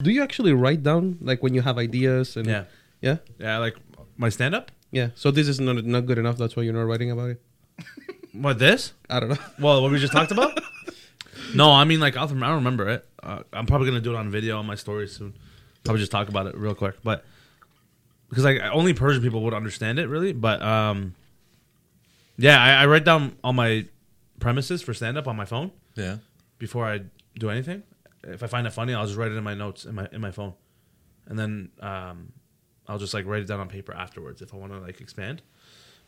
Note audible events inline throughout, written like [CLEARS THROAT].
Do you actually write down like when you have ideas and Yeah, yeah yeah. Like my stand up. yeah? So this is not not good enough. That's why you're not writing about it. [LAUGHS] What this? I don't know. Well, what we just talked about? [LAUGHS] no, I mean like I'll, I don't remember it. Uh, I'm probably gonna do it on video on my story soon. Probably just talk about it real quick, but because like only Persian people would understand it really. But um, yeah, I, I write down all my premises for stand up on my phone Yeah. before I do anything. If I find it funny, I'll just write it in my notes in my in my phone, and then um, I'll just like write it down on paper afterwards if I want to like expand.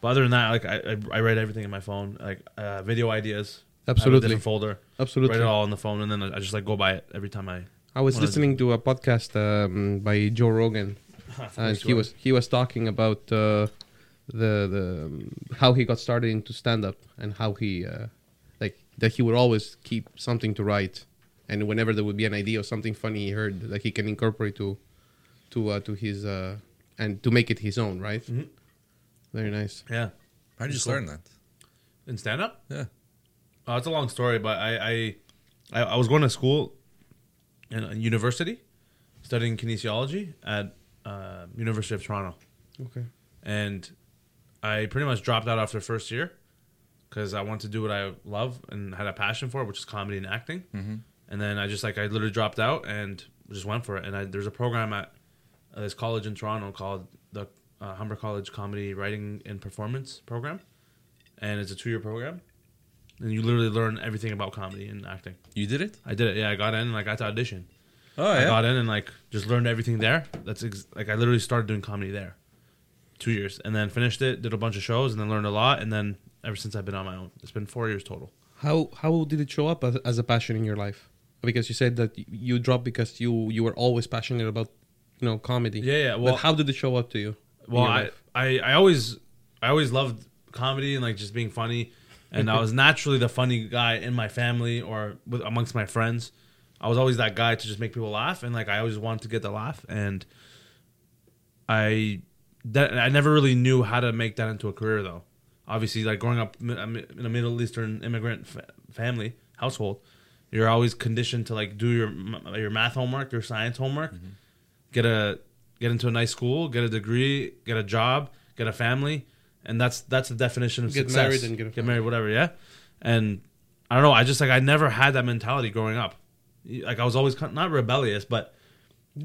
But other than that, like I, I, I write everything in my phone, like uh, video ideas. I have a Absolutely, different folder. absolutely. Write it all on the phone, and then I just like go by it every time I. I was listening to a podcast um, by Joe Rogan, [LAUGHS] and he was he was talking about uh, the the um, how he got started into stand up and how he uh, like that he would always keep something to write, and whenever there would be an idea or something funny he heard that he can incorporate to to uh, to his uh, and to make it his own, right? Mhm. Very nice. Yeah, How did you Cool. learn that? in stand up. Yeah. Oh, it's a long story, but I I, I, I was going to school in a university, studying kinesiology at uh, University of Toronto. Okay. and I pretty much dropped out after first year because I wanted to do what I love and had a passion for, which is comedy and acting. Mm-hmm. And then I just like I literally dropped out and just went for it. And I, there's a program at uh, this college in Toronto called the uh, Humber College Comedy Writing and Performance Program, and it's a two year program. And you literally learn everything about comedy and acting. You did it? I did it. Yeah, I got in and like, I got to audition. Oh yeah. I got in and like just learned everything there. That's ex- like I literally started doing comedy there, two years, and then finished it, did a bunch of shows, and then learned a lot. And then ever since I've been on my own, it's been four years total. How how did it show up as, as a passion in your life? Because you said that you dropped because you you were always passionate about you know comedy. Yeah, yeah. Well, but how did it show up to you? well, I. I I always I always loved comedy and like just being funny, and I [LAUGHS] was naturally the funny guy in my family or with amongst my friends. I was always that guy to just make people laugh, and like I always wanted to get the laugh, and I that I never really knew how to make that into a career though. Obviously, like growing up in a Middle Eastern immigrant fa- family household, you're always conditioned to like do your your math homework, your science homework, mm-hmm. get a get into a nice school, get a degree, get a job, get a family, and that's that's the definition of Get success. married and get get married, whatever. Yeah, and I don't know. I just like I never had that mentality growing up. Like I was always not rebellious, but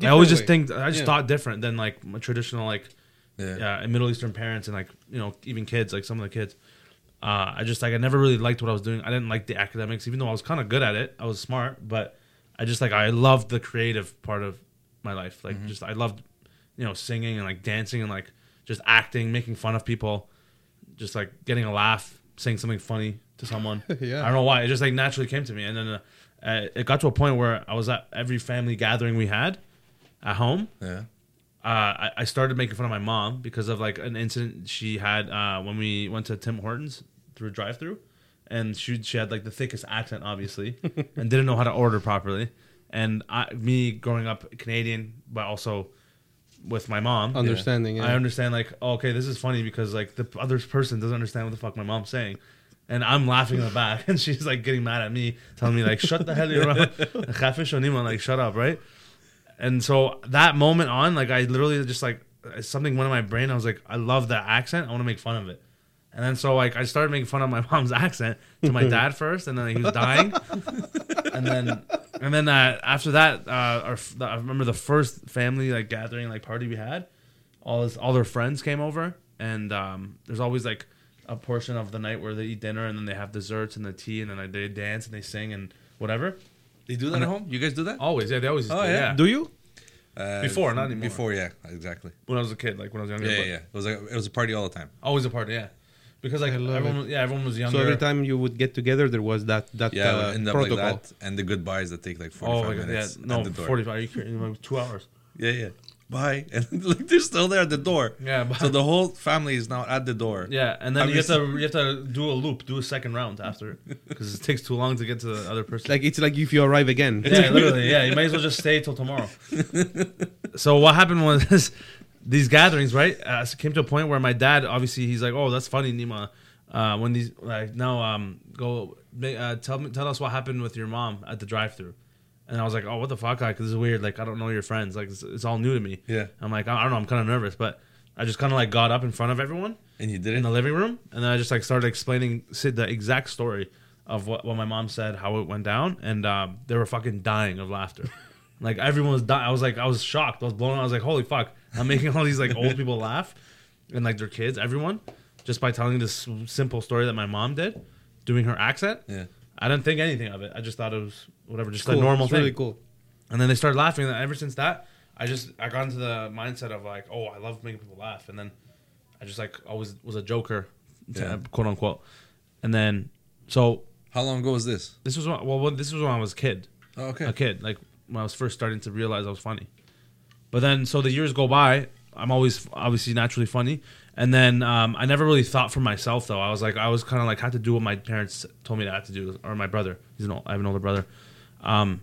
I always just think I just Yeah. thought different than like my traditional like Yeah. yeah, Middle Eastern parents and like you know even kids like some of the kids. Uh, I just like I never really liked what I was doing. I didn't like the academics, even though I was kind of good at it. I was smart, but I just like I loved the creative part of my life. Like just I loved you know singing and like dancing and like just acting, making fun of people, just like getting a laugh, saying something funny to someone. [LAUGHS] Yeah. I don't know why. It just like naturally came to me, and then uh, uh, it got to a point where I was at every family gathering we had at home Yeah. Uh, I, I started making fun of my mom because of like an incident she had uh, when we went to Tim Hortons through a drive-through, and she she had like the thickest accent, obviously, [LAUGHS] and didn't know how to order properly. And I, me growing up Canadian, but also with my mom, understanding. I understand like oh, okay, this is funny because like the other person doesn't understand what the fuck my mom's saying. And I'm laughing in the back, [LAUGHS] and she's like getting mad at me, telling me like, "Shut the hell up, [LAUGHS] like shut up, right?" And so that moment on, like I literally just like something went in my brain. I was like, I love that accent. I want to make fun of it. And then so like I started making fun of my [LAUGHS] mom's accent to my dad [LAUGHS] first, and then he was dying. and then and then uh, after that, uh, our, f- I remember the first family like gathering like party we had. All his, all their friends came over, and um, there's always like a portion of the night where they eat dinner, and then they have desserts and the tea, and then like, they dance and they sing and whatever. They do that at home? You guys do that? Always, yeah, they always. Oh, do, yeah. yeah. Do you? Uh, Before, not anymore. Before, yeah, exactly. when I was a kid, like when I was younger. Yeah, yeah, but yeah. It was like it was a party all the time. Always a party, yeah. Because like everyone, was, yeah, everyone was younger. So every time you would get together, there was that that Yeah, uh, end up protocol. like that, and the goodbyes that take like oh forty-five my god, yeah, minutes. no, at the door. forty-five. Are you kidding? Like, two hours. Yeah, yeah. Bye, [LAUGHS] and like they're still there at the door. Yeah, but, So the whole family is now at the door. yeah, and then Have you you have to [LAUGHS] you have to do a loop, do a second round after, because it takes too long to get to the other person. Like it's like if you arrive again. yeah, literally, yeah. You might as well just stay till tomorrow. [LAUGHS] so what happened was these gatherings, right? Uh, came to a point where my dad, obviously, he's like, "Oh, that's funny, Nima." Uh, when these like now, um, go uh, tell me, tell us what happened with your mom at the drive-through, And I was like, oh, what the fuck? Like, this is weird. Like, I don't know your friends. Like, it's, it's all new to me. Yeah. I'm like, I don't know. I'm kind of nervous, but I just kind of like got up in front of everyone And you did in the living room, and then I just like started explaining Sid the exact story of what, what my mom said, how it went down, and um, they were fucking dying of laughter. [LAUGHS] like everyone was dying. I was like, I was shocked. I was blown. I was like, holy fuck! I'm making all these like old people laugh, and like their kids, everyone, just by telling this simple story that my mom did, doing her accent. Yeah. I didn't think anything of it. I just thought it was whatever, just Cool. a normal It's thing. really cool. And then they started laughing. And ever since that, I just I got into the mindset of like, oh, I love making people laugh. And then I just like always was a joker, Yeah. quote unquote. And then so How long ago was this? this was when, well, when- this was when I was a kid, Oh, okay. a kid, like when I was first starting to realize I was funny. But then so the years go by. I'm always obviously naturally funny. And then um, I never really thought for myself though. I was like I was kind of like had to do what my parents told me to have to do, or my brother. He's an old, I have an older brother. Um,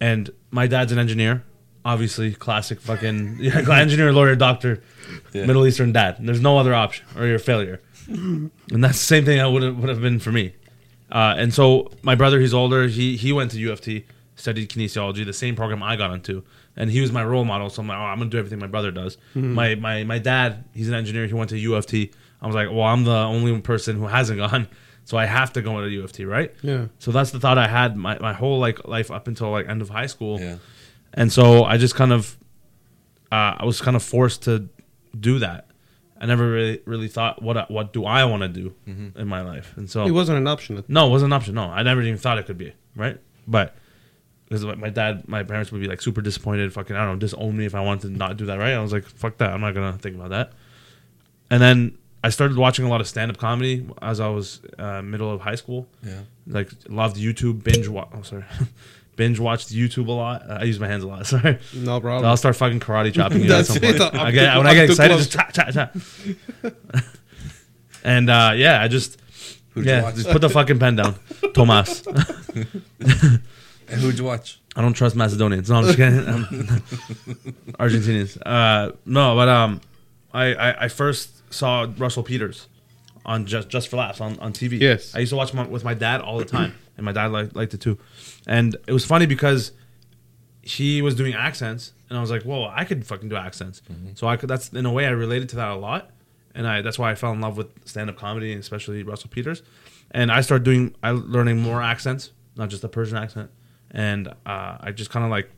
and my dad's an engineer, obviously classic fucking [LAUGHS] yeah, engineer, lawyer, doctor, Yeah. Middle Eastern dad. There's no other option, or you're a failure. [LAUGHS] and that's the same thing I would have would have been for me. Uh, and so my brother, he's older. He he went to U of T, studied kinesiology, the same program I got into, and he was my role model. So I'm like, oh, I'm gonna do everything my brother does. My my my dad, he's an engineer. He went to U of T. I was like, well, I'm the only person who hasn't [LAUGHS] gone, so I have to go to U of T, right? Yeah. So that's the thought I had my, my whole like life up until like end of high school. Yeah. And so I just kind of, uh, I was kind of forced to do that. I never really really thought what what do I want to do in my life, and so It wasn't an option. no, it wasn't an option. No, I never even thought it could be right, but because my dad, my parents would be like super disappointed, fucking I don't know, disown me if I wanted to not do that right. I was like, fuck that, I'm not gonna think about that. And then I started watching a lot of stand up comedy as I was uh, middle of high school Yeah. like loved YouTube binge watch. Oh, sorry, [LAUGHS] binge watched YouTube a lot. Uh, I use my hands a lot. [LAUGHS] Sorry, No problem. I'll start fucking karate chopping [LAUGHS] you at some point. I get, when I get excited, just cha cha cha. and uh, yeah, I just Who'd yeah, just put the fucking pen down, Tomas. And who'd you watch? I don't trust Macedonians. No, I'm just kidding. [LAUGHS] Um, Argentinians. Uh, no, but um, I, I I first saw Russell Peters on just just for laughs on, on TV. Yes. I used to watch him with my dad all the time, [CLEARS THROAT] and my dad liked, liked it too. And it was funny because he was doing accents, and I was like, "Whoa, I could fucking do accents." So I could. That's in a way I related to that a lot, and I that's why I fell in love with stand up comedy, and especially Russell Peters. And I started doing, I learning more accents, not just the Persian accent, and uh, I just kind of like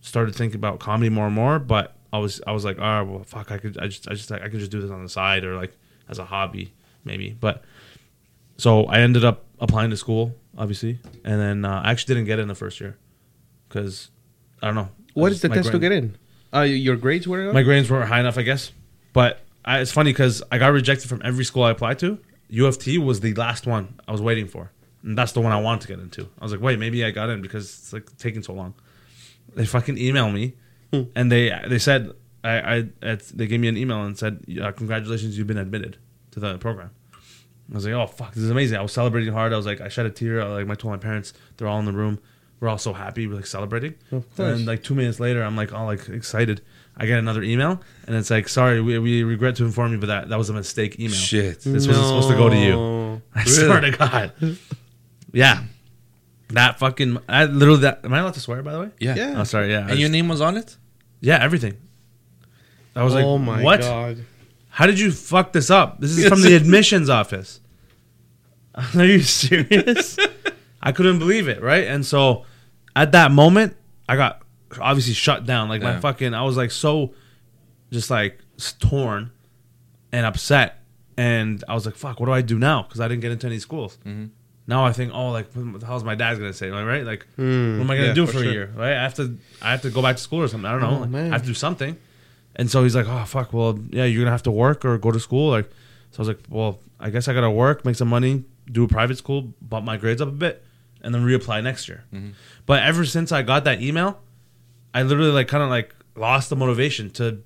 started thinking about comedy more and more. But I was I was like, oh well, fuck, I could I just I just I could just do this on the side or like as a hobby maybe. But so I ended up applying to school, obviously, and then uh, I actually didn't get in the first year because I don't know. what is the test to get in? Uh, your grades were. My grades weren't high enough, I guess. But I, it's funny because I got rejected from every school I applied to. U of T was the last one I was waiting for, and that's the one I wanted to get into. I was like, wait, maybe I got in because it's like taking so long. They fucking emailed me, and they they said I, I they gave me an email and said uh, congratulations, you've been admitted to the program. I was like, oh fuck, this is amazing. I was celebrating hard. I was like, I shed a tear. I, like I told my parents, they're all in the room. We're all so happy. We're like celebrating. Of And then, like two minutes later, I'm like all like excited. I get another email, and it's like, sorry, we, we regret to inform you, but that that was a mistake email. Shit. This wasn't supposed to go to you. [LAUGHS] I swear to God. [LAUGHS] Yeah, that fucking. I literally. That am I allowed to swear? By the way. Yeah. Yeah. Oh, sorry. Yeah. I And your name was on it? yeah, everything. I was like, oh like, my what? god. How did you fuck this up? This is [LAUGHS] from the admissions office. [LAUGHS] Are you serious? [LAUGHS] I couldn't believe it, right? And so at that moment, I got obviously shut down. Like my Yeah. fucking, I was like so just like s- torn and upset. And I was like, fuck, what do I do now? Because I didn't get into any schools. Mm-hmm. Now I think, oh, like, what the hell's my dad's gonna say, right? Like, Hmm, what am I gonna yeah, do for for, a year? Right? I have to, I have to go back to school or something. I don't know. Oh, Like, man. I have to do something. And so he's like, oh fuck, well, yeah, you're gonna have to work or go to school. Like, so I was like, well, I guess I gotta work, make some money, do a private school, bump my grades up a bit, and then reapply next year. But ever since I got that email, I literally like kind of like lost the motivation to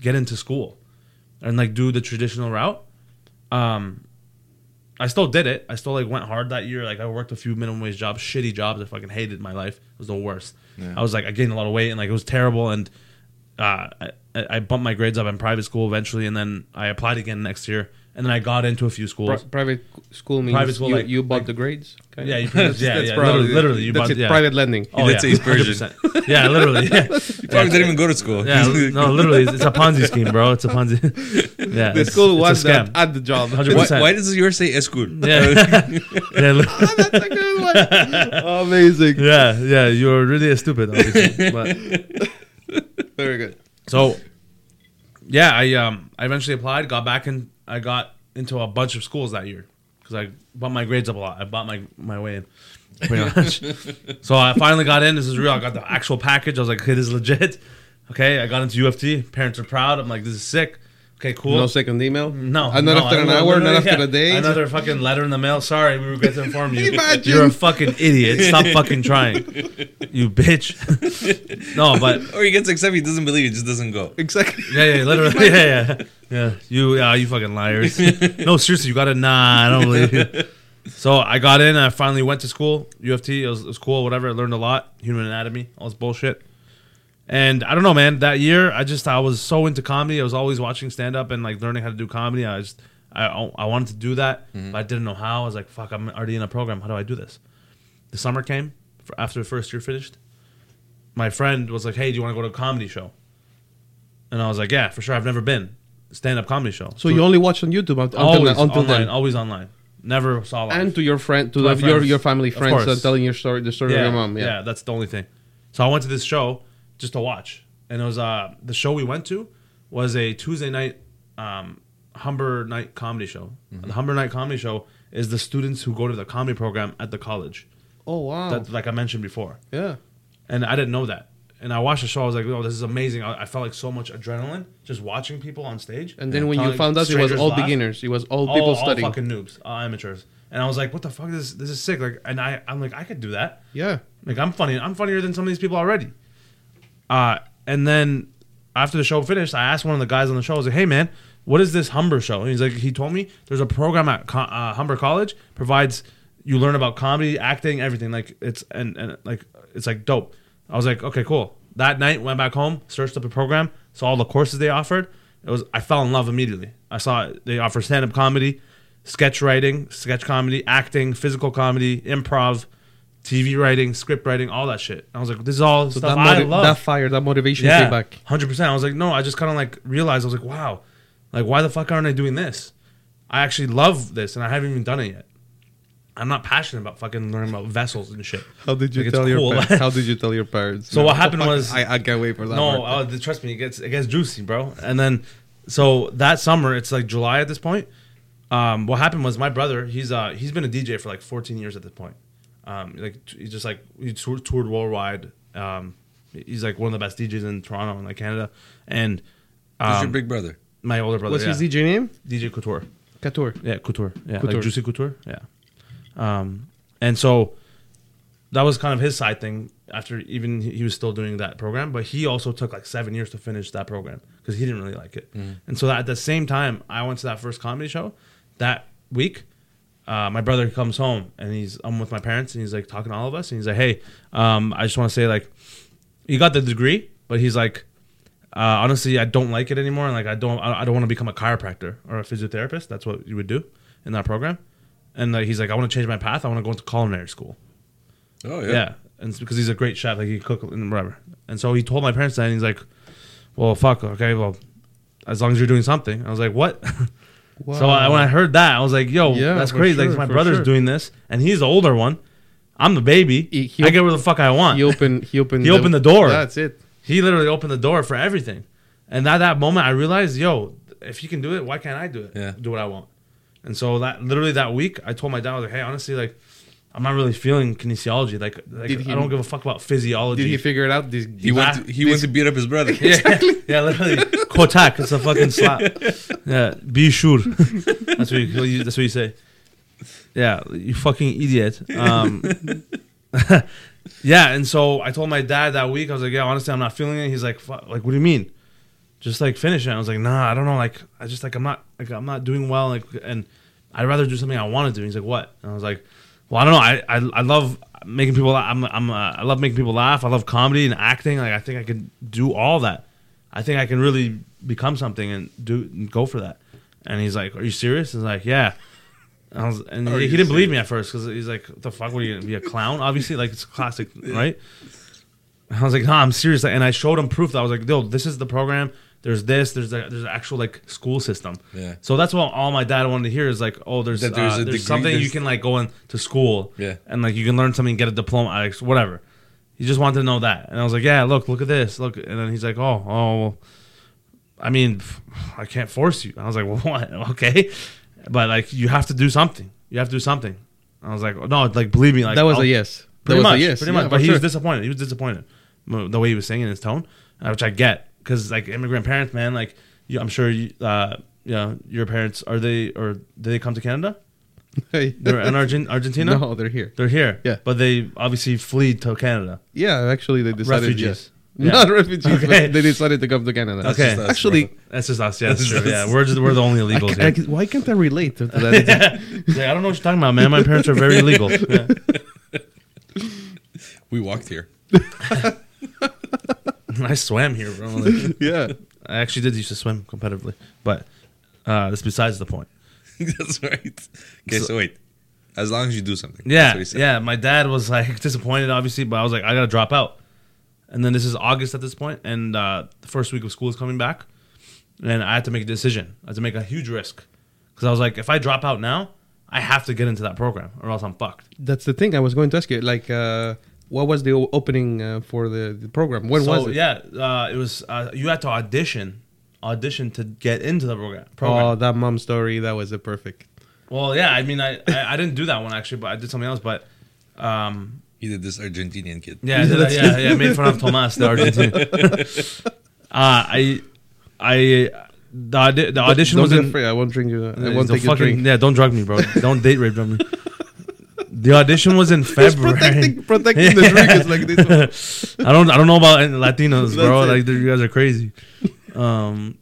get into school and like do the traditional route. Um, I still did it. I still like went hard that year. Like I worked a few minimum wage jobs, shitty jobs. I fucking hated my life. It was the worst. Yeah. I was like I gained a lot of weight and like it was terrible. And uh, I, I bumped my grades up in private school eventually, and then I applied again next year, and then I got into a few Pri- schools. private school means Private school, you, like- you bought like- the grades. Okay. Yeah, you pretty much- [LAUGHS] yeah, That's yeah, probably- literally, literally, you that's bought- it. yeah. Private lending. Oh, Let's yeah, say his version. 100%. Yeah, literally. Yeah, [LAUGHS] You probably didn't even go to school. yeah no, literally, it's a Ponzi scheme, bro. It's a Ponzi. [LAUGHS] Yeah, the it's- school it's was scam. that at the job. 100%. why, why does yours say school? Yeah, yeah, li- That's a good one. Amazing. yeah, yeah. You're really a stupid. Obviously. But Very good. so, yeah, I um, I eventually applied, got back in. I got into a bunch of schools that year because I bought my grades up a lot. I bought my my way in. Pretty [LAUGHS] much. so I finally got in. This is real. I got the actual package. I was like, okay, this is legit. Okay, I got into U of T. Parents are proud. I'm like, this is sick. Okay, cool. No second email. No, And not no, after [LAUGHS] an hour, not literally, after yeah. a day. Another fucking letter in the mail. Sorry, we regret to inform you. [LAUGHS] Imagine. You're a fucking idiot. Stop fucking trying, [LAUGHS] you bitch. no, but Or he gets accepted, he doesn't believe, he just doesn't go. Exactly. yeah, yeah, literally, yeah, yeah, yeah. You, yeah, you fucking liars. No, seriously, you got to Nah, I don't believe you. So I got in. I finally went to school, U of T. It was, it was cool, whatever. I learned a lot, human anatomy, all this bullshit. And I don't know, man. That year, I just I was so into comedy. I was always watching stand up and like learning how to do comedy. I just I I wanted to do that, but I didn't know how. I was like, fuck, I'm already in a program. How do I do this? The summer came for after the first year finished. My friend was like, hey, do you want to go to a comedy show? And I was like, yeah, for sure. I've never been stand up comedy show. So you only watch on YouTube until, always until online, then. always online. Never saw live. And to your friend, to To the, your your family Of friends, uh, telling your story, the story of your mom. Yeah. that's the only thing. So I went to this show just to watch, and it was uh the show we went to was a Tuesday night um Humber night comedy show. Mm-hmm. The Humber night comedy show is the students who go to the comedy program at the college. Oh wow. That like I mentioned before, yeah. and I didn't know that. And I watched the show. I was like, "Oh, this is amazing!" I, I felt like so much adrenaline just watching people on stage. And then when you found out it was all laugh. beginners, it was all all, people all studying. fucking noobs, all amateurs. And I was like, "What the fuck? This this is sick!" Like, and I I'm like, I could do that. yeah. Like I'm funny. I'm funnier than some of these people already. Uh, and then after the show finished, I asked one of the guys on the show. I was like, "Hey, man, what is this Humber show?" And he's like, he told me there's a program at Co- uh, Humber College provides you learn about comedy, acting, everything. Like it's and and like it's like dope. I was like, okay, cool. That night, went back home, searched up a program, saw all the courses they offered. It was I fell in love immediately. I saw they offer stand up comedy, sketch writing, sketch comedy, acting, physical comedy, improv. TV writing, script writing, all that shit. I was like, this is all So stuff that, I love. that fire, that motivation yeah, came back. hundred percent. I was like, no, I just kind of like realized. I was like, wow, like why the fuck aren't I doing this? I actually love this, and I haven't even done it yet. I'm not passionate about fucking learning about vessels and shit. How did you Like, tell your cool. parents? How did you [LAUGHS] tell your parents? So what happened was- I, I can't wait for that. No, uh, trust me, it gets it gets juicy, bro. And then so that summer, it's like July at this point. Um, what happened was my brother. He's uh he's been a DJ for like 14 years at this point. Um, like t- he's just like he toured, toured worldwide. Um, he's like one of the best DJs in Toronto and like Canada. And Who's um, your big brother? my older brother, What's yeah. his DJ name? DJ Couture. Couture. Yeah, couture. Yeah, Couture. like juicy couture. Yeah. Um, and so that was kind of his side thing. After even he he was still doing that program, but he also took like seven years to finish that program because he didn't really like it. And so at the same time, I went to that first comedy show that week. Uh, my brother comes home and he's I'm with my parents and he's like talking to all of us and he's like, "Hey, um, I just want to say like, you got the degree, but he's like, uh, honestly, I don't like it anymore, and like I don't, I don't want to become a chiropractor or a physiotherapist. That's what you would do in that program. And like, he's like, I want to change my path. I want to go into culinary school. Oh, Yeah, yeah. and it's because he's a great chef, like he cook and whatever. And so he told my parents that, and he's like, "Well, fuck, okay, well, as long as you're doing something." I was like, "What?" [LAUGHS] So I, when I heard that, I was like, "Yo, Yeah, that's crazy! sure, like my brother's sure. doing this, and he's the older one. I'm the baby. He- he- I get where the fuck I want." he opened. He opened. [LAUGHS] He opened the door. That's it. he literally opened the door for everything. And at that moment, I realized, yo, if he can do it, why can't I do it? Yeah. Do what I want. And so that literally that week, I told my dad, I was like, hey, honestly, like, I'm not really feeling kinesiology. Like, like he- I don't give a fuck about physiology. Did he figure it out? This, He went. To, he went to beat up his brother. [LAUGHS] yeah, yeah, literally. Kotak, it's a fucking slap. [LAUGHS] Yeah, be sure. That's what you. That's what you say. Yeah, you fucking idiot. Um, [LAUGHS] yeah, and so I told my dad that week. I was like, "Yeah, honestly, I'm not feeling it." He's like, "Fuck, "Like, what do you mean? Just like finish it." I was like, "Nah, I don't know. Like, I just like I'm not like I'm not doing well. Like, and I'd rather do something I want to do." He's like, "What?" And I was like, "Well, I don't know. I I, I love making people. I'm I'm uh, I love making people laugh. I love comedy and acting. Like, I think I could do all that." I think I can really become something and do and go for that. And he's like, "Are you serious?" And I was like, "Yeah." And, I was, and he, he didn't believe me at first because he's like, "What the fuck? What are you gonna be a clown?" Obviously, like it's classic, right? I was like, "No, I'm serious." And I showed him proof that I was like, "Yo, this is the program. There's this. There's a, there's an actual like school system." Yeah. So that's what all my dad wanted to hear is like, "Oh, there's That there's uh, a there's degree- something you can like go into school, Yeah. and like you can learn something, get a diploma, like, whatever." He just wanted to know that, and I was like, "Yeah, look, look at this, look." And then he's like, "Oh, oh, well, I mean, I can't force you." I was like, "Well, [LAUGHS] what? Okay, but like you have to do something. You have to do something." I was like, "No, like believe me, like that was I'll- a yes. That Pretty was much, a yes. pretty Yeah, much. But for he was disappointed. He was disappointed the way he was saying in his tone, uh, which I get because like immigrant parents, man, like you, I'm sure you, uh, you know, your parents are they or did they come to Canada? [LAUGHS] They're in Argent- Argentina. No, they're here. They're here. Yeah. but they obviously flee to Canada. Yeah, actually, they decided. Refugees. [LAUGHS] Yeah. Yeah. Not refugees, Okay. but they decided to come to Canada. That's Okay. just us, Actually, bro. That's just us. Yeah, that's That's- true. Yeah, we're just we're the only [LAUGHS] I illegals ca- I here. ca- why can't I relate to that? It's- Yeah, I don't know what you're talking about, man. My parents are very legal. Yeah. We walked here. [LAUGHS] I swam here, bro. Like, [LAUGHS] yeah. I actually did used to swim competitively, but uh, that's besides the point. [LAUGHS] That's right. Okay, so, wait. As long as you do something. That's Yeah, what said. yeah. My dad was like disappointed, obviously, but I was like, I gotta drop out. And then this is August at this point, and uh, the first week of school is coming back, and I had to make a decision. I had to make a huge risk because I was like, if I drop out now, I have to get into that program, or else I'm fucked. That's the thing I was going to ask you. Like, uh, what was the opening uh, for the, the program? When so was it? yeah, uh, it was. Uh, you had to audition, audition to get into the program. program. Oh, that mom story. That was a perfect. Well, yeah. I mean, I, I I didn't do that one actually, but I did something else. But um, He did this Argentinian kid. Yeah, I did, That's- yeah, yeah. I made fun of Tomas, the [LAUGHS] Argentinian. uh, I, I, the, audi- the audition Don't was in. afraid. I won't drink you. I Don't won't take your fucking, drink. yeah, don't drug me, bro. Don't date rape me. [LAUGHS] The audition was in He's February. protecting, [LAUGHS] protecting the drink is like this. One. [LAUGHS] I don't, I don't know about Latinos, bro. It. Like you guys are crazy. Um,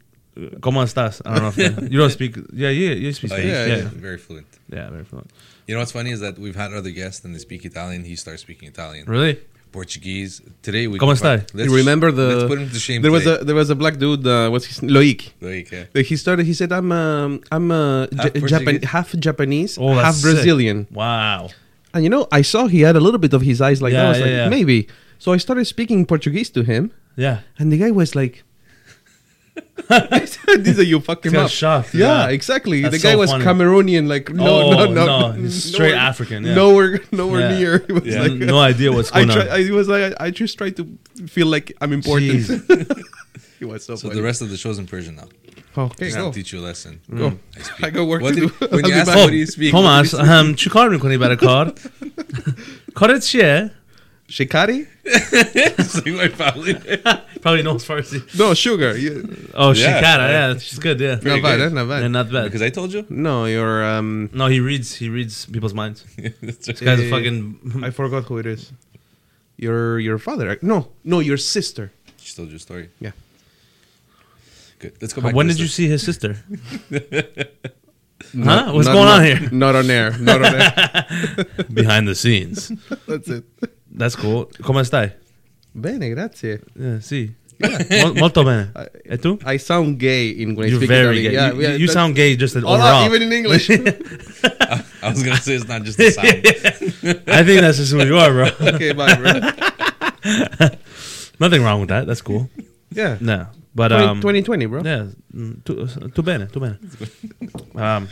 ¿Cómo estás? I don't know. If that, you don't speak. Yeah, yeah, you speak Oh, Spanish. yeah, yeah, yeah, yeah, very fluent. Yeah, very fluent. You know what's funny is that we've had other guests and they speak Italian. He starts speaking Italian, Really? Portuguese. Today we. ¿Cómo está? Let's- You remember the- Let's put him to shame. There was a there was a black dude. Uh, what's his name? Loic? Like, yeah. He started. He said, "I'm um, I'm uh, Half J- Japan, half Japanese, Oh, that's half sick. Brazilian." Wow. And you know, I saw he had a little bit of his eyes like that. I was yeah, like, yeah. maybe. So I started speaking Portuguese to him, Yeah. and the guy was like, [LAUGHS] "These are you fucking Got up." shocked. Yeah, exactly. That's the guy so was funny. Cameroonian, like no, Oh, no, no, no, he's [LAUGHS] straight nowhere- African, yeah. Nowhere, nowhere Yeah. near. [LAUGHS] He was Yeah. like, no idea what's I going try, on. I was like, I just tried to feel like I'm important. Jeez. he was so, So funny. the rest of the show's in Persian now. okay, He's go. gonna teach you a lesson. go. I speak. I go work What to do- do. when I'll you be ask back. him what do you speak? Thomas, What do you um, چی کار میکنی برای کار؟ کارت چیه؟ Shikari? speak? Sing my. Probably knows Farsi. No, sugar. You, Oh, Yeah, shikara, yeah. yeah, she's good, yeah. not bad, good. eh? Not bad. Yeah, not bad. Because I told you. No, you're. Um, No, he reads, he reads people's minds. [LAUGHS] That's This right. guy's Eh, a fucking... I forgot who it is. Your your father? No, no, your sister. She told you a story. Yeah. Good. Let's go back. When to did you this see his sister? [LAUGHS] Not- Huh? What's not- going on here? Not on air. Not on air. [LAUGHS] Behind the scenes. That's it. That's cool. ¿Cómo estás? Bene, grazie. Yeah, sì. Mol- Molto bene. [LAUGHS] I, E tu? I sound gay in when I You're speak very Italian. gay. Yeah, you yeah, you that's- sound gay just in Oh, no, overall. even in English. [LAUGHS] I was gonna say it's not just the [LAUGHS] sound. I think that's just who you are, bro. okay, bye, bro. Nothing wrong with that. That's cool. Yeah. No, but 20- um, 2020, bro. yeah, mm, tu, tu bene, tu bene. Um,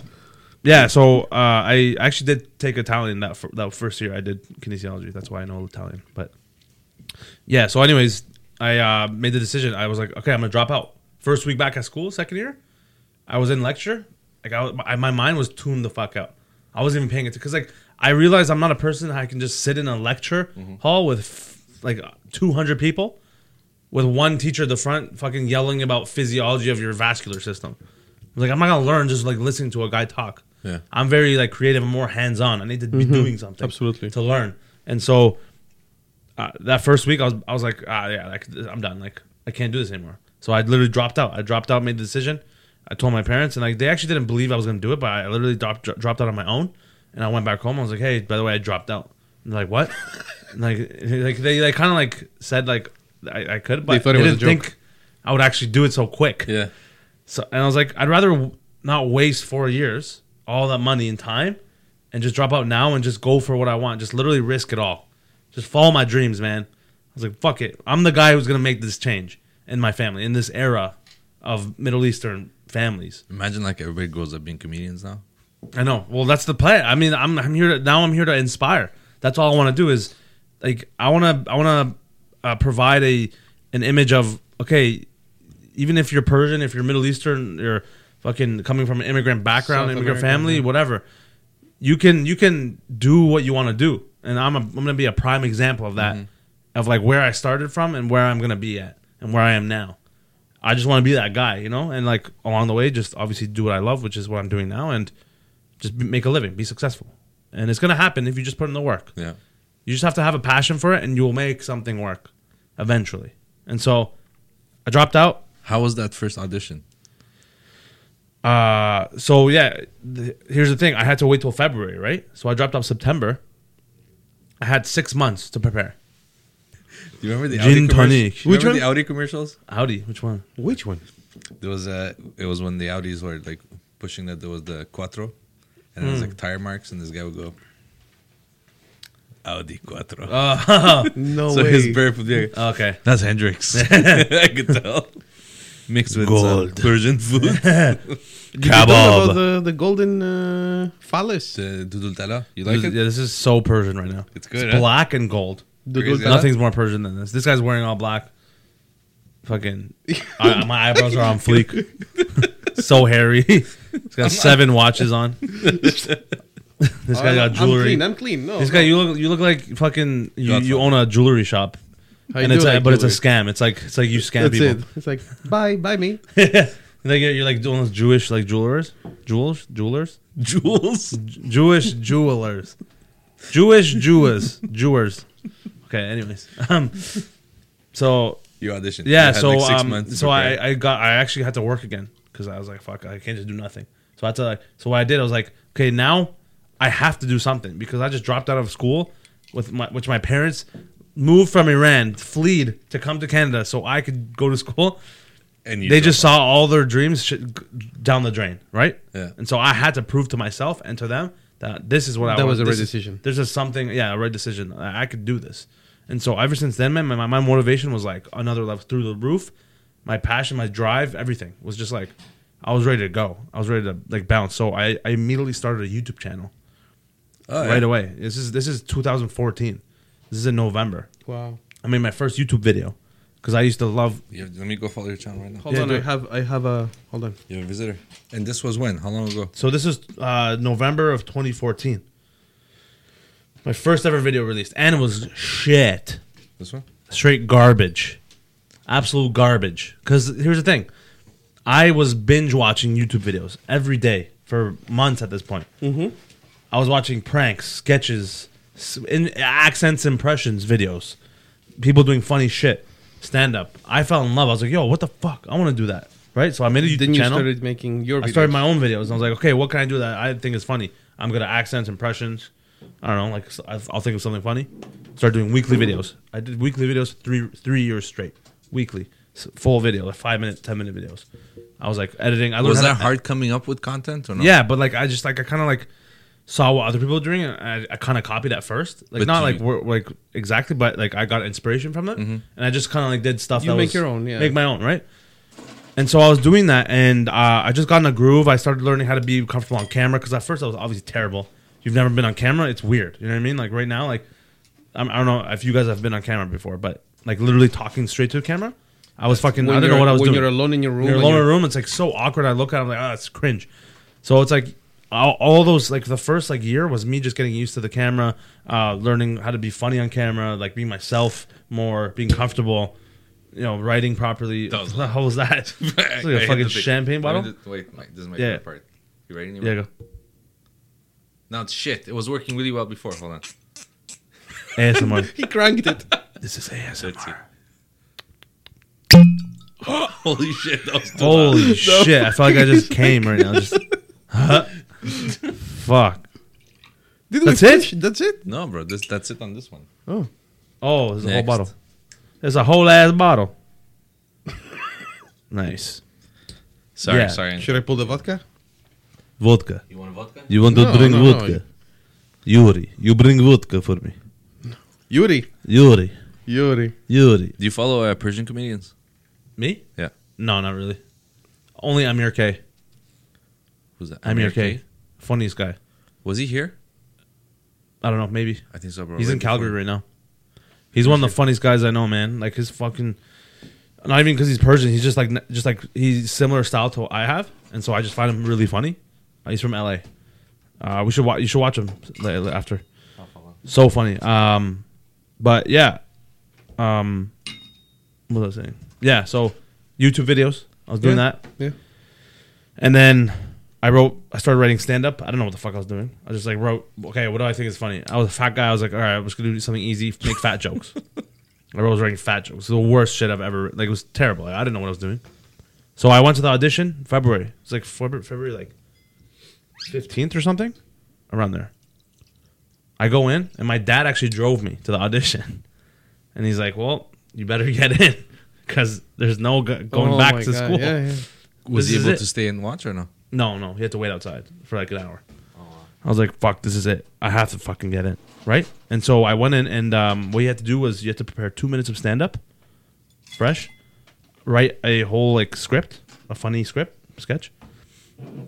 yeah. So uh, I actually did take Italian that that first year. I did kinesiology. That's why I know Italian. But yeah. So, anyways, I uh, made the decision. I was like, okay, I'm gonna drop out. First week back at school, second year, I was in lecture. Like I, was- my, my mind was tuned the fuck out. I wasn't even paying attention because like I realized I'm not a person that I can just sit in a lecture hall with f- like 200 people with one teacher at the front fucking yelling about physiology of your vascular system. Like I'm not gonna learn just like listening to a guy talk. Yeah. I'm very like creative and more hands on. I need to be doing something Absolutely. to learn. And so uh, that first week, I was I was like, ah, yeah, like, I'm done. Like I can't do this anymore. So I literally dropped out. I dropped out, made the decision. I told my parents, and like they actually didn't believe I was gonna do it, but I literally dropped dro- dropped out on my own. And I went back home. I was like, hey, by the way, I dropped out. And like, what? [LAUGHS] Like [LAUGHS] like they like kind of like said like I, I could, but They thought it was a didn't think I would actually do it so quick. Yeah. So and I was like, I'd rather w- not waste four years, all that money and time, and just drop out now and just go for what I want. Just literally risk it all. Just follow my dreams, man. I was like, fuck it. I'm the guy who's gonna make this change in my family in this era of Middle Eastern families. Imagine like everybody grows up being comedians now. I know. Well, that's the plan. I mean, I'm I'm here to now. I'm here to inspire. That's all I want to do is like I want to I want to uh, provide a an image of okay, even if you're Persian, if you're Middle Eastern, you're fucking coming from an immigrant background, South immigrant American, family, yeah. whatever. You can you can do what you want to do, and I'm a, I'm gonna be a prime example of that, mm-hmm. of like where I started from and where I'm gonna be at and where I am now. I just want to be that guy, you know, and like along the way, just obviously do what I love, which is what I'm doing now, and just be, make a living, be successful, and it's gonna happen if you just put in the work. Yeah. You just have to have a passion for it, and you will make something work eventually. And so, I dropped out. How was that first audition? Uh, so yeah, th- here's the thing: I had to wait till February, right? So I dropped out September. I had six months to prepare. Do you remember the Gin Audi tonic. commercials? Which Remember one? the Audi commercials? Audi, which one? Which one? There was uh it was when the Audis were like pushing that there was the Quattro and it was like tire marks and this guy would go Audi Quattro. Uh, [LAUGHS] No so way. his birth would be like, okay. That's Hendrix. [LAUGHS] I could tell. Mixed with Gold. some Persian food. [LAUGHS] Did you talk about [LAUGHS] the the golden uh, phallus? the You like This, it? yeah, this is so Persian right now. It's good, It's huh? black and gold. The Crazy. golden- Nothing's more Persian than this. This guy's wearing all black. Fucking, I, my eyebrows are on fleek. [LAUGHS] so hairy. He's got seven watches on. this guy got I'm jewelry. clean. I'm clean. No, This no. guy, you look, you look like fucking. You, you own a jewelry shop, I and do it's a, like but it's a jewelry. scam. It's like it's like you scam That's people. it. It's like buy buy me. like you're, you're like doing those Jewish like jewelers, jewels, jewelers, jewels, J- Jewish jewelers, Jewish jewers, jewers. Okay, anyways, um, so You auditioned. yeah, You had, so like, six um, months to so I. I got I actually had to work again because I was like, fuck, I can't just do nothing. So I had to like, so what I did, I was like, okay, now I have to do something because I just dropped out of school with my which my parents moved from Iran, fled to come to Canada so I could go to school. and you they just saw all their dreams sh- down the drain, right? Yeah. And so I had to prove to myself and to them that this is what I That want. was a right This is- decision. There's just something, yeah, a right decision. I, I could do this. And so ever since then, man, my, my motivation was like another level through the roof. My passion, my drive, everything was just like I was ready to go. I was ready to like bounce. So I, I immediately started a YouTube channel Oh, yeah. right away. This is this is 2014. This is in November. Wow. I made my first YouTube video because I used to love. You have- let me go follow your channel right now. Hold Yeah, on, do I it. have I have a hold on. You have a visitor. And this was when? How long ago? So this is uh, November of 2014. My first ever video released, and it was shit, This one? straight garbage, absolute garbage. Because here's the thing, I was binge watching YouTube videos every day for months at this point. Mm-hmm. I was watching pranks, sketches, s- in, accents, impressions videos, people doing funny shit, stand up. I fell in love. I was like, yo, what the fuck? I want to do that. Right? So I made a YouTube Then you channel. started making your. I started my own videos. And I was like, okay, what can I do that I think is funny? I'm gonna accents, impressions. I don't know, like s- I'll I'll think of something funny. Start doing weekly videos. I did weekly videos three three years straight, weekly, S- full video, like five minute, ten minute videos. I was like editing. I Was that to- hard coming up with content or not? Yeah, but like I just like I kind of like saw what other people were doing, and I, I kind of copied at first. Like But not you- like we're, like exactly, but like I got inspiration from it, and I just kind of like did stuff. You that make was- your own, yeah. Make my own, right? And so I was doing that, and uh, I just got in a groove. I started learning how to be comfortable on camera because at first I was obviously terrible. You've never been on camera; it's weird. You know what I mean? Like right now, like I'm, I don't know if you guys have been on camera before, but like literally talking straight to the camera, I was fucking. When I don't know you're- what I was when doing you're alone in your room. you're and alone in a you're- room. It's like so awkward. I look at it, I'm like, oh, it's cringe. So it's like all, all those like the first like year was me just getting used to the camera, uh, learning how to be funny on camera, like being myself more, being comfortable, you know, writing properly. That was- What the hell was that? [LAUGHS] It's like I a fucking champagne bottle. do- Wait, Mike, this is my Yeah. favorite part. You ready? Yeah, go. No, it's shit. It was working really well before. Hold on. ASMR. [LAUGHS] He cranked it. this is. ASMR. [GASPS] Holy shit, that was too Holy [LAUGHS] shit! I feel like I just came right now. Just fuck. Did That's we it? That's it. No, bro, this that's it on this one. Oh, Oh, there's a whole Next. bottle. There's a whole ass bottle. [LAUGHS] Nice. Sorry, Yeah. sorry. Should I pull the vodka? Vodka. You want vodka? You want No, to bring no, no. vodka? Yuri, you bring vodka for me. Yuri. Yuri, Yuri. Yuri. Do you follow uh, Persian comedians? Me? Yeah. No, not really. Only Amir K. Who's that? Amir K. Funniest guy. Was he here? I don't know. Maybe I think so, bro. he's Right in Calgary before. right now. He's one of the funniest guys I know, man. Like his fucking. Not even because he's Persian. He's just like just like he's similar style to what I have, and so I just find him really funny. Uh, he's from LA. Uh, we should watch. You should watch him la- la- after. So funny. Um, but yeah. Um, what was I saying? Yeah. So YouTube videos. I was doing Yeah. that. Yeah. And then I wrote, I started writing stand up. I don't know what the fuck I was doing. I just like wrote, okay, what do I think is funny? I was a fat guy. I was like, all right, I'm just gonna do something easy, make fat jokes. [LAUGHS] I was writing fat jokes. The worst shit I've ever, like, it was terrible. Like, I didn't know what I was doing. So I went to the audition February. It's like February, February like 15th or something, around there. I go in, and my dad actually drove me to the audition. [LAUGHS] And he's like, well, you better get in because there's no go- going Oh back to God. school. Yeah, yeah. Was This he able it. to stay and watch or no? No, no, he had to wait outside for like an hour. I was like, "Fuck, this is it. I have to fucking get in." Right? And so I went in, and um, what you had to do was you had to prepare two minutes of stand up, fresh, write a whole like script, a funny script sketch,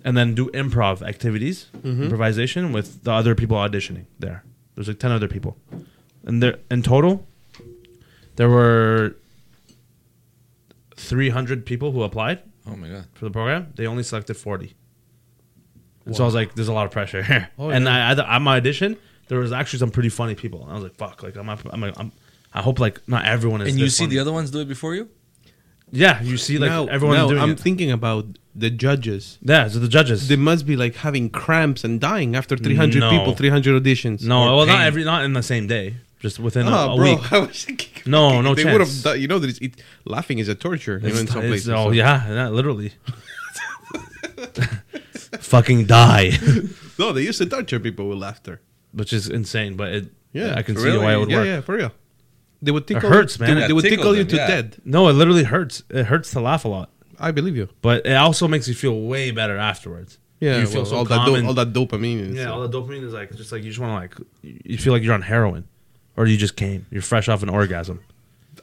and then do improv activities, improvisation with the other people auditioning. There, there's like ten other people, and there in total, there were three hundred people who applied Oh my god. for the program, they only selected 40. And so I was like, there's a lot of pressure here. Oh, and yeah. I, I, on my audition, there was actually some pretty funny people. And I was like, fuck, like, I'm, I'm, I'm, I hope like not everyone is. And you see funny. the other ones do it before you? yeah, you see like now, everyone now doing I'm it. thinking about the judges. yeah, so the judges. They must be like having cramps and dying after 300 No. people, 300 auditions. no, Or well, not every, not in the same day, just within a, Oh, a bro, week. [LAUGHS] I was thinking. No, no they chance. would have. done- You know that it's, it, laughing is a torture. You know, in some it's- places. oh so- yeah, yeah, literally. [LAUGHS] Fucking die, [LAUGHS] No, they used to torture people with laughter. which is insane. But it, Yeah, I can see real? why it would yeah, work. yeah, for real. They would tickle. It hurts, man. would- Yeah, They would tickle tickle you them, to yeah. dead. No, it literally hurts. It hurts to laugh a lot. I believe you. but it also makes you feel way better afterwards. Yeah, you feel well, so all that do- and- all that dopamine. Is, yeah, uh, all the dopamine is like just like you just want to like you feel like you're on heroin, or you just came. You're fresh off an orgasm.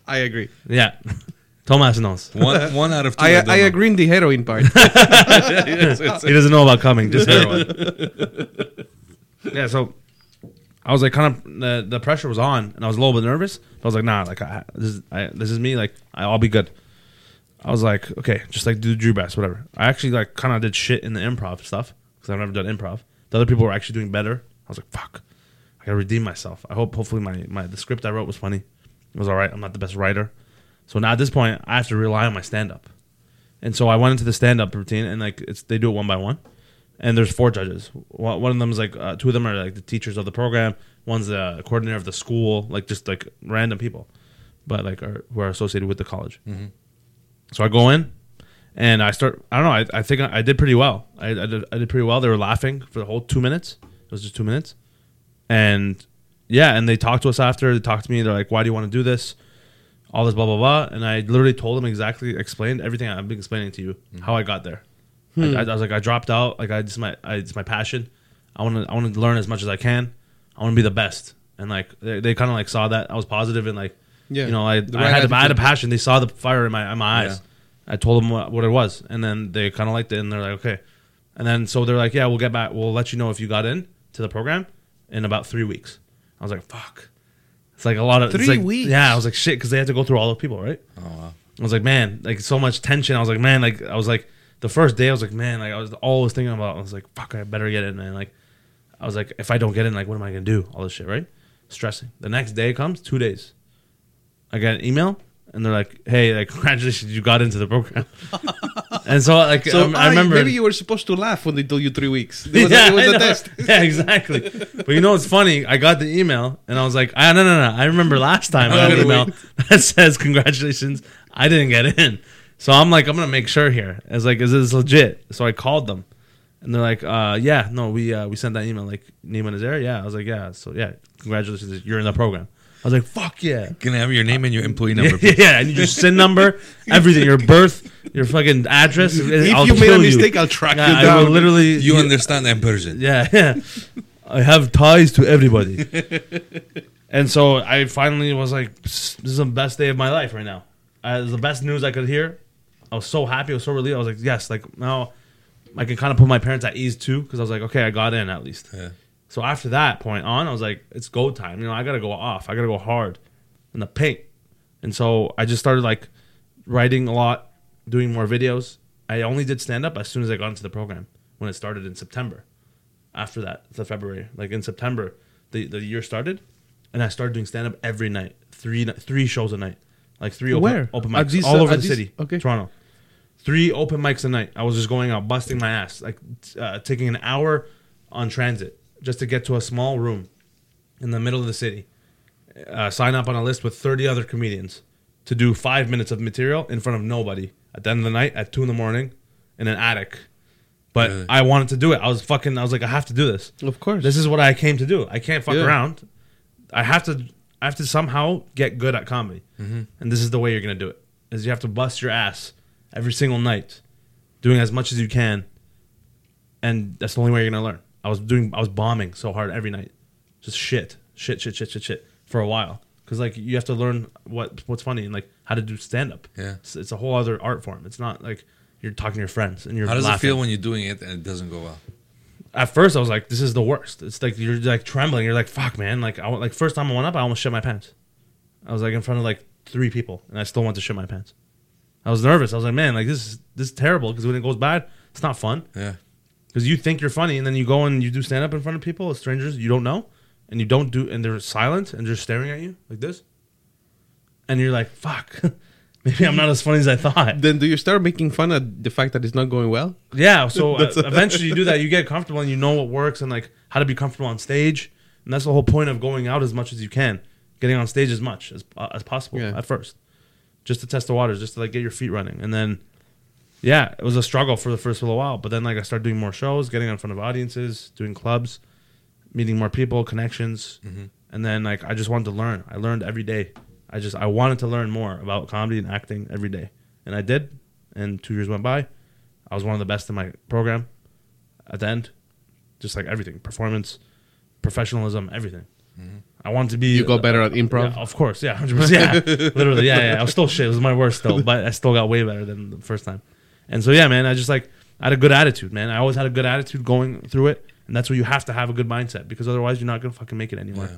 I agree. Yeah, [LAUGHS] Thomas knows. One one out of two. I, don't I agree in the heroin part. [LAUGHS] [LAUGHS] he doesn't know about coming, just heroin. yeah, so I was like, kind of the, the pressure was on, and I was a little bit nervous. But I was like, nah, like I, this is I, this is me. Like I, I'll be good. I was like, okay, just like do the Drew best, whatever. I actually like kind of did shit in the improv stuff because I've never done improv. The other people were actually doing better. I was like, fuck, I gotta redeem myself. I hope hopefully my my the script I wrote was funny. It was all right. I'm not the best writer, so now at this point I have to rely on my stand up. And so I went into the stand up routine, and like it's they do it one by one. And there's four judges. One of them is like uh, two of them are like the teachers of the program. One's the coordinator of the school, like just like random people, but like are, who are associated with the college. So I go in, and I start. I don't know. I, I think I, I did pretty well. I, I did. I did pretty well. They were laughing for the whole two minutes. It was just two minutes, and yeah, and they talked to us after. They talked to me. They're like, "Why do you want to do this?" All this blah blah blah, and I literally told them exactly, explained everything I've been explaining to you, mm-hmm. how I got there. Hmm. I, I, was like, I dropped out. Like, I just my, I, it's my passion. I want to, I want to learn as much as I can. I want to be the best, and like they, they kind of like saw that I was positive and like, Yeah, you know, I, the I had, a, I had a passion. They saw the fire in my in my eyes. Yeah. I told them what, what it was, and then they kind of liked it, and they're like, okay. And then so they're like, yeah, we'll get back. We'll let you know if you got in to the program in about three weeks. I was like, fuck. It's like a lot of Three like- weeks? Yeah, I was like, shit, because they had to go through all the people, right? Oh wow. I was like, man, like so much tension. I was like, man, like I was like, the first day I was like, man, like I was always thinking about. I was like, fuck, I better get in, man. Like, I was like, if I don't get in, like, what am I gonna do? All this shit, right? Stressing. The next day comes, two days. I get an email, and they're like, hey, like, [LAUGHS] congratulations, you got into the program. [LAUGHS] and so, like, So um, I remember. maybe you were supposed to laugh when they told you three weeks. It was, yeah, it was I a test. [LAUGHS] yeah, exactly. But you know what's funny? I got the email and I was like, ah, no, no, no. I remember last time I got an Oh, email that says congratulations. I didn't get in. So I'm like, I'm gonna make sure here. I was like, is this legit? So I called them, and they're like, uh, yeah, no, we uh, we sent that email. Like, Nima is there? Yeah. I was like, yeah. So yeah, congratulations, you're in the program. I was like, fuck yeah. Can I have your name and your employee Yeah, [LAUGHS] number? please? yeah, and your SIN number, [LAUGHS] everything, your birth, your fucking address. If I'll you made a mistake, I'll track Yeah, you I will literally. You understand I'm Persian. Yeah, [LAUGHS] yeah. I have ties to everybody. and so I finally was like, this is the best day of my life right now. Uh, it was the best news I could hear. I was so happy. I was so relieved. I was like, yes, like now I can kind of put my parents at ease too because I was like, okay, I got in at least. Yeah. So after that point on, I was like, it's go time. You know, I got to go off. I got to go hard in the paint. And so I just started like writing a lot, doing more videos. I only did stand up as soon as I got into the program when it started in September. After that, the February, like in September, the the year started, and I started doing stand up every night, three three shows a night, like three open, Where? open mics these, all over the these- city, okay. Toronto. Three open mics a night. I was just going out, busting my ass, like uh, taking an hour on transit just to get to a small room in the middle of the city. Uh, sign up on a list with 30 other comedians to do five minutes of material in front of nobody at the end of the night at two in the morning in an attic. But Really? I wanted to do it. I was fucking. I was like, I have to do this. Of course. This is what I came to do. I can't fuck Yeah. around. I have to. I have to somehow get good at comedy, and this is the way you're gonna do it. Is you have to bust your ass every single night, doing as much as you can, and that's the only way you're gonna learn. I was doing. I was bombing so hard every night, just shit, shit, shit, shit, shit, shit for a while. Because like you have to learn what what's funny and like how to do stand up. Yeah. it's, it's a whole other art form. It's not like you're talking to your friends and you're. How does laughing it feel when you're doing it and it doesn't go well? at first I was like, this is the worst. It's like you're like trembling. You're like, fuck, man. Like, I, like first time I went up, I almost shit my pants. I was like in front of like three people, and I still want to shit my pants. I was nervous. I was like, man, like this is this is terrible because when it goes bad, it's not fun. Yeah. Because you think you're funny, and then you go and you do stand up in front of people, strangers you don't know, and you don't do, and they're silent and just staring at you like this, and you're like, fuck. [LAUGHS] Maybe I'm not as funny as I thought. Then do you start making fun of the fact that it's not going well? Yeah, so [LAUGHS] uh, eventually you do that. You get comfortable and you know what works and like how to be comfortable on stage. And that's the whole point of going out as much as you can, getting on stage as much as uh, as possible Yeah. at first, just to test the waters, just to like get your feet running. And then, yeah, it was a struggle for the first little while. But then like I started doing more shows, getting in front of audiences, doing clubs, meeting more people, connections, mm-hmm. and then like I just wanted to learn. I learned every day. I just I wanted to learn more about comedy and acting every day, and I did. And two years went by. I was one of the best in my program. At the end, just like everything, performance, professionalism, everything. Mm-hmm. I wanted to be. You got better at improv. Yeah, of course, yeah, hundred percent. Yeah, literally, yeah, yeah. I was still shit. It was my worst still, but I still got way better than the first time. And so, yeah, man, I just like I had a good attitude, man. I always had a good attitude going through it, and that's where you have to have a good mindset because otherwise you're not gonna fucking make it anywhere. Yeah.